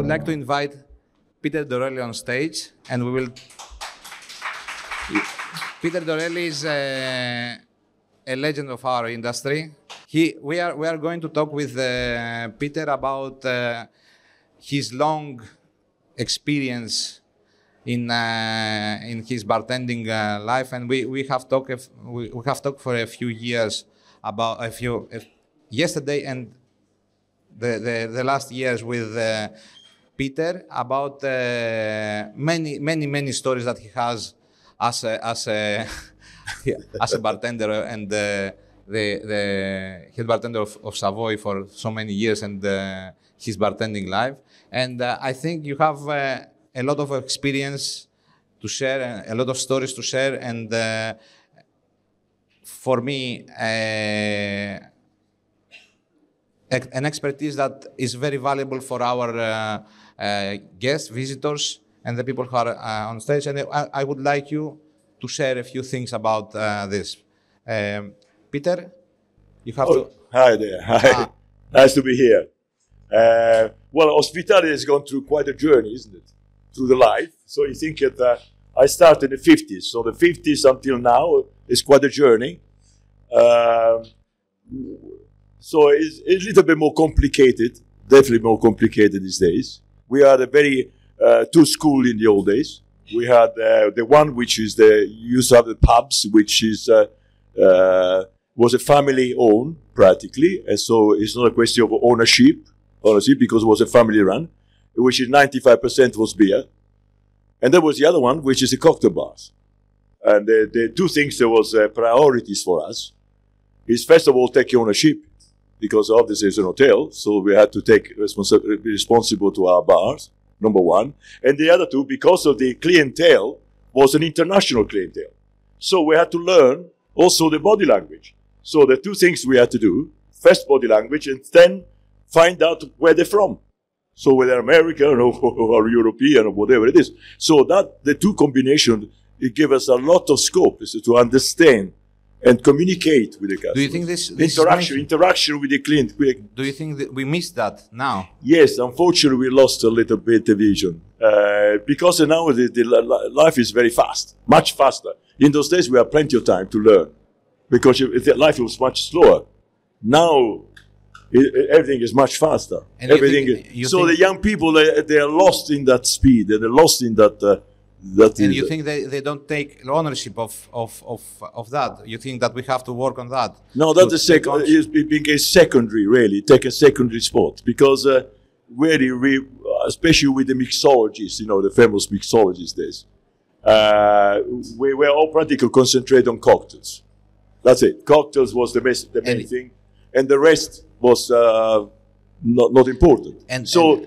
would like to invite Peter Dorelli on stage, and we will. Peter Dorelli is a, a legend of our industry. He, we are we are going to talk with uh, Peter about uh, his long experience in uh, in his bartending uh, life, and we, we have talked we, we have talked for a few years about a few if, yesterday and the, the, the last years with uh, Peter about uh, many many many stories that he has as a as a as a bartender and the the head bartender of, of Savoy for so many years and uh, his bartending life. And uh, I think you have a lot of experience to share, a lot of stories to share, and uh, for me. Uh, an expertise that is very valuable for our uh, guests, visitors, and the people who are uh, on stage. And I, I would like you to share a few things about uh, this. Um, Peter, you have to. Hi there. Hi. Ah. Nice to be here. Uh, well, hospitality has gone through quite a journey, isn't it? Through the life. So you think that uh, I started in the 50s. So the 50s until now is quite a journey. Um, so it's, it's a little bit more complicated, definitely more complicated these days. We had a very uh, two school in the old days. We had uh, the one which is the used to the pubs, which is uh, uh, was a family owned practically, and so it's not a question of ownership, ownership because it was a family run, which is ninety five percent was beer, and there was the other one which is the cocktail bars, and the, the two things that was uh, priorities for us is first of all take ownership because obviously it's an hotel, so we had to take responsi- be responsible to our bars. Number one, and the other two because of the clientele was an international clientele, so we had to learn also the body language. So the two things we had to do: first body language, and then find out where they're from. So whether American or, or European or whatever it is. So that the two combination it gave us a lot of scope to understand and communicate with the customer. Do you think this, this is interaction interaction with the client? with- do you think that we miss that now? Yes, unfortunately, we lost a little bit the vision uh, because now the, the li- li- life is very fast, much faster. In those days, we had plenty of time to learn because the life was much slower. Now, i- i- everything is much faster. And you everything. think- is- you so the young people they, they are lost in that speed. They're lost in that. Uh, that And is- you think they, they don't take ownership of, of, of, of that? You think that we have to work on that? No, take second. ownership? It's it became secondary, really. Take a secondary spot because uh, really, we, especially with the mixologists, you know, the famous mixologists days, uh, we were all practically concentrated on cocktails. That's it. Cocktails was the best, the main And- thing, and the rest was uh, not not important. And- so. and-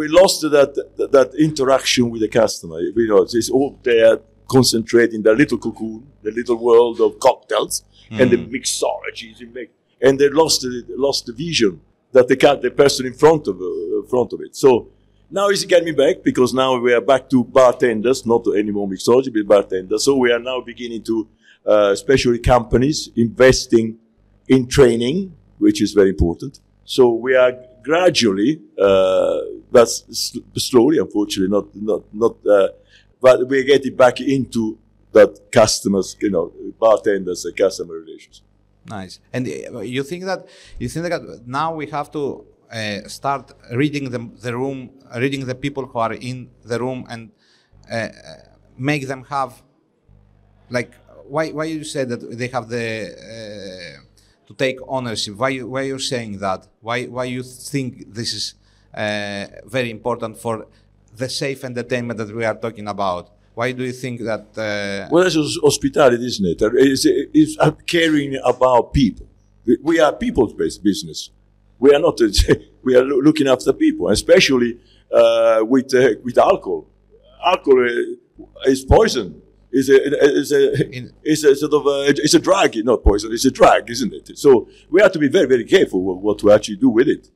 we- lost that, that that interaction with the customer. You know, it's all there concentrated in the little cocoon, the little world of cocktails and the mixologies, and make- and they lost the, lost the vision that the cat, the person in front of uh, front of it. So now it's getting back because now we are back to bartenders, not anymore mixology, but bartenders. So we are now beginning to, uh, especially companies, investing in training, which is very important. So we are gradually, uh, that's slowly, unfortunately, not not not, uh, but we're getting back into that customers, you know, bartenders and customer relations. Nice. And uh, you think that you think that now we have to uh, start reading the, the room, reading the people who are in the room, and uh, uh, make them have like why why you said that they have the uh, to take ownership? Why you, why you're saying that? Why why you think this is very important for the safe entertainment that we are talking about? Why do you think that? Uh, Well, that's hos- hospitality, isn't it? It's, it's uh, caring about people. We- are people-based business. We are not. We are looking after people, especially uh, with uh, with alcohol. Alcohol uh, is poison. Is a is a is a sort of a, it's a drug, not poison. It's a drug, isn't it? So we have to be very very careful what, what to actually do with it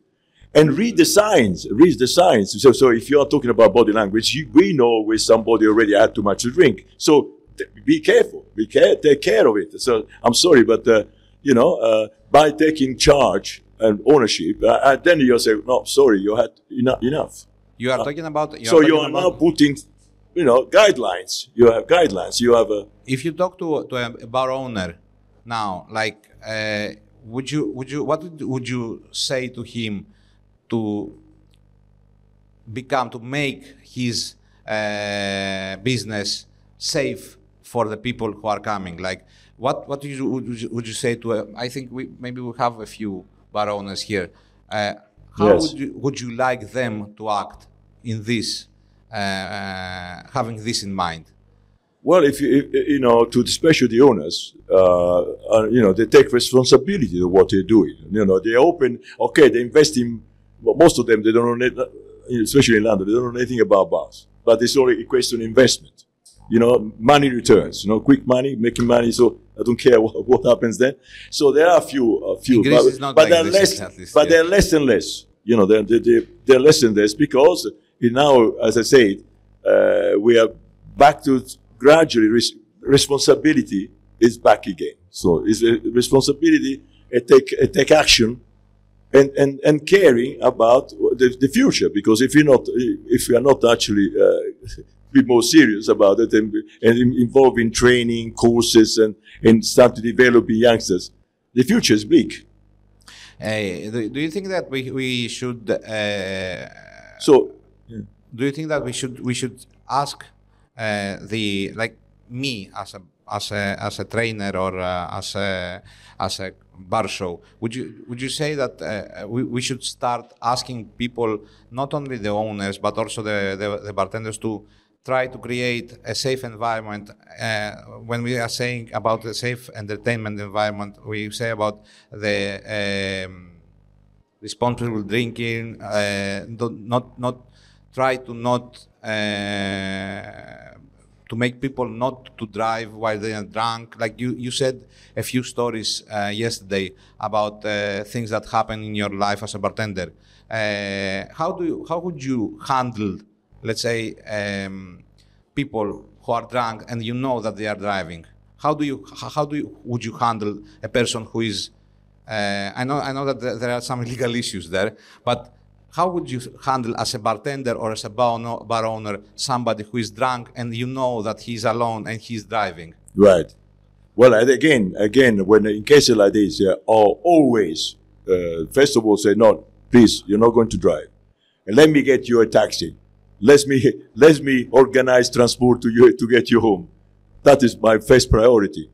and read the signs. Read the signs. So, so if you are talking about body language, you, we know when somebody already had too much to drink. So t- be careful. Be care. Take care of it. So I'm sorry, but uh, you know, uh, by taking charge and ownership, uh, uh, then you say, no, sorry, you had enough. enough. You are talking about. You so you are now putting, you know, guidelines. You have guidelines. You have a if you talk to, to a bar owner now, like, uh, would you would you what would, would you say to him to become to make his uh, business safe for the people who are coming? Like, what what you, would, you, would you say to? I think we maybe we have a few bar owners here. Uh, how Yes. would you would you like them to act in this, uh, uh, having this in mind? Well, if you, if, you know, to especially the owners, uh, uh, you know, they take responsibility of what they're doing. You know, they open, okay, they invest in, well, most of them, they don't know, any- especially in London, they don't know anything about bars. But it's only a question of investment. You know, money returns, you know, quick money, making money, so I don't care what, what happens then. So there are a few, a few, In Greece but, but like they're less, least, but yeah. they're less and less. You know, they're, they're, they're less and less because now, as I said, uh, we are back to gradually res- responsibility is back again. So it's a responsibility and take take action and, and, and caring about the, the future because if you're not if you are not actually uh, be more serious about it and, and in- involved in training courses and, and start to develop youngsters, the future is bleak. Uh, do, do you think that we, we should uh, So do you think that we should we should ask uh, the like me as a as a as a trainer or uh, as a as a bar show. Would you would you say that uh, we, we should start asking people not only the owners but also the, the, the bartenders to try to create a safe environment uh, when we are saying about the safe entertainment environment we say about the um, responsible drinking, uh, not not try to not uh, to make people not to drive while they are drunk. Like you, you said a few stories uh, yesterday about uh, things that happen in your life as a bartender. Uh, how do you, how would you handle, let's say, um, people who are drunk and you know that they are driving? How do you how do you would you handle a person who is uh, I know I know that there are some legal issues there, but how would you handle as a bartender or as a bar, owner- somebody who is drunk and you know that he's alone and he's driving? Right. Well, again, again, when in cases like this, al- always, uh, first of all, say, no, please, you're not going to drive. And let me get you a taxi. Let me, let me organize transport to you to get you home. That is my first priority.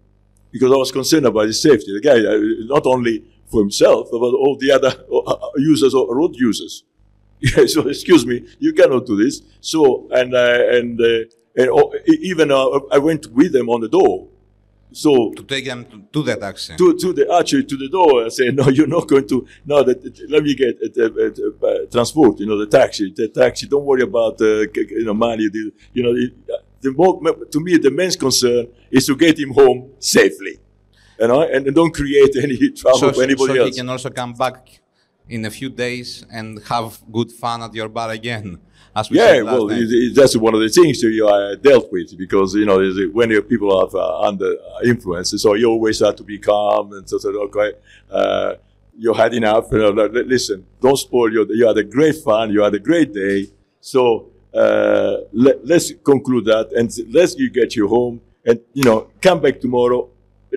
Because I was concerned about his safety. The guy, uh, not only for himself, but all the other uh, users or road users. Yeah, so excuse me, you cannot do this. So and uh, and uh, and oh, even uh, I went with them on the door. So To take them to, to the taxi. to to the actually to the door, I say no, you're not going to. No, that, that- let me get uh, uh, uh, transport. You know, the taxi, the taxi. Don't worry about uh, you know money. The, you know, it, the more, to me the main concern is to get him home safely. You know, and, and don't create any trouble so, for anybody so else. he can also come back in a few days and have good fun at your bar again. As we Yeah, well, night. it, it, that's one of the things that you are dealt with because you know when your people are uh, under influence, so you always have to be calm and so, so okay, uh, you had enough. You know, li- listen, don't spoil your. You had a great fun. You had a great day. So uh, let, let's conclude that and let's you get you home and you know come back tomorrow,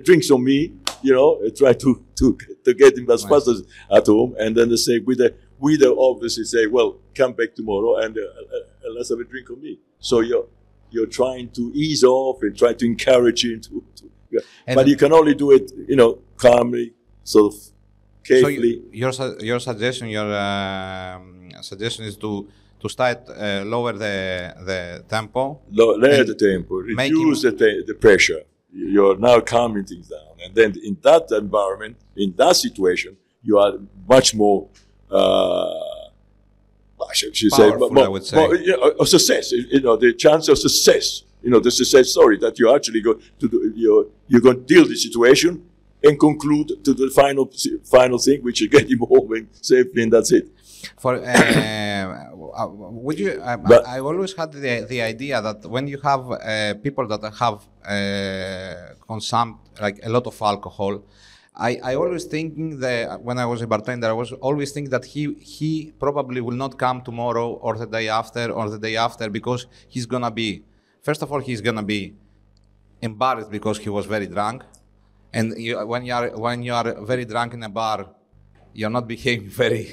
drinks on me. You know, try to to to get him as fast as at home, and then they say with the we the obviously say, well, come back tomorrow and uh, uh, let's have a drink on me. So you're you're trying to ease off and try to encourage him to, to yeah. But you can only do it, you know, calmly, sort of So carefully. you- your su- your suggestion your um, suggestion is to to start uh, lower the the tempo. Lo- lower the tempo, reduce the, the pressure. You're now calming things down, and then in that environment, in that situation, you are much more. Uh, I should, should say, more, I would say. more, you know, of success. You know, the chance of success. You know, the success story that you actually go to. Do, you're you're going to deal the situation and conclude to the final final thing, which is get him home and safely, and that's it. For uh, would you? I, But- I always had the the idea that when you have uh, people that have uh, consumed like a lot of alcohol, I, I always thinking that when I was a bartender, I was always thinking that he he probably will not come tomorrow or the day after or the day after because he's gonna be first of all he's gonna be embarrassed because he was very drunk, and you, when you are when you are very drunk in a bar, you're not behaving very.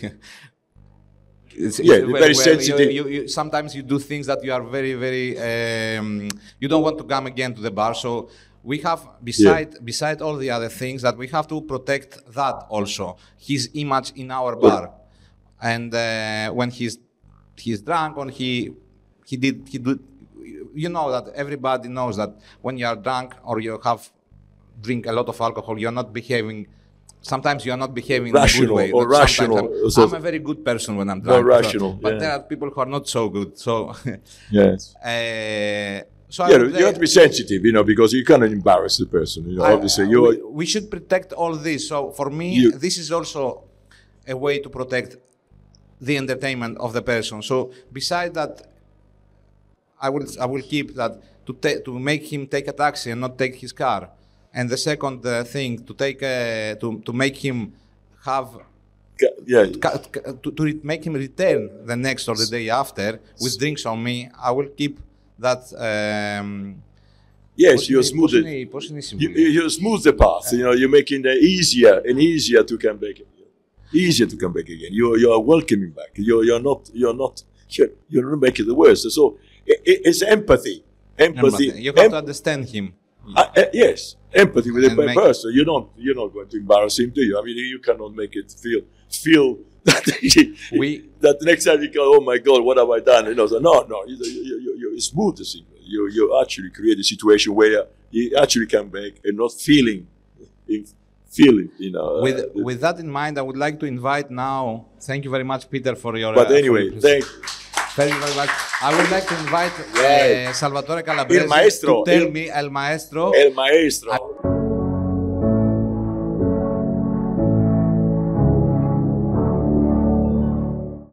It's- Yeah, it's very You- sensitive. You, you, sometimes you do things that you are very very um, you don't want to come again to the bar. So we have beside beside all the other things that we have to protect that also his image in our bar, and uh, when he's he's drunk or he he did he did you know that everybody knows that when you are drunk or you have drink a lot of alcohol you're not behaving sometimes you're not behaving Rational in a good way or rational, I'm, so- I'm a very good person when I'm drunk so- rational, but yeah. there are people who are not so good so Yes. uh, so Yeah, you have to be sensitive, you know, because you cannot embarrass the person. You know, I- obviously, we, you we should protect all this. So for me, You- this is also a way to protect the entertainment of the person. So beside that, I will I will keep that to ta- to make him take a taxi and not take his car and the second uh, thing to take uh, to to make him have yeah, to, to make him return the next or the day after with drinks on me, I will keep that. Um, yes, you smooth it. You, you smooth the path. you know, you're making it easier and easier to come back. Easier to come back again. You you are welcoming back. You you're not you're not you're not making the worst. So it, it's empathy. Empathy. empathy. You have em to understand him. Uh, uh, yes, empathy with And make- person. You don't. You're not going to embarrass him, do you? I mean, you cannot make it feel feel that We- that the next time you go, oh my God, what have I done? You know, so no, no, you, you, you, you, it's smooth the thing. You you actually create a situation where you actually come back and not feeling, in, feeling, you know. uh, with the- with that in mind, I would like to invite now. Thank you very much, Peter, for your. but uh, anyway, thank. Thank you very much. I would like to invite uh, Salvatore Calabrese Il maestro, to tell il- me, El Maestro, El maestro.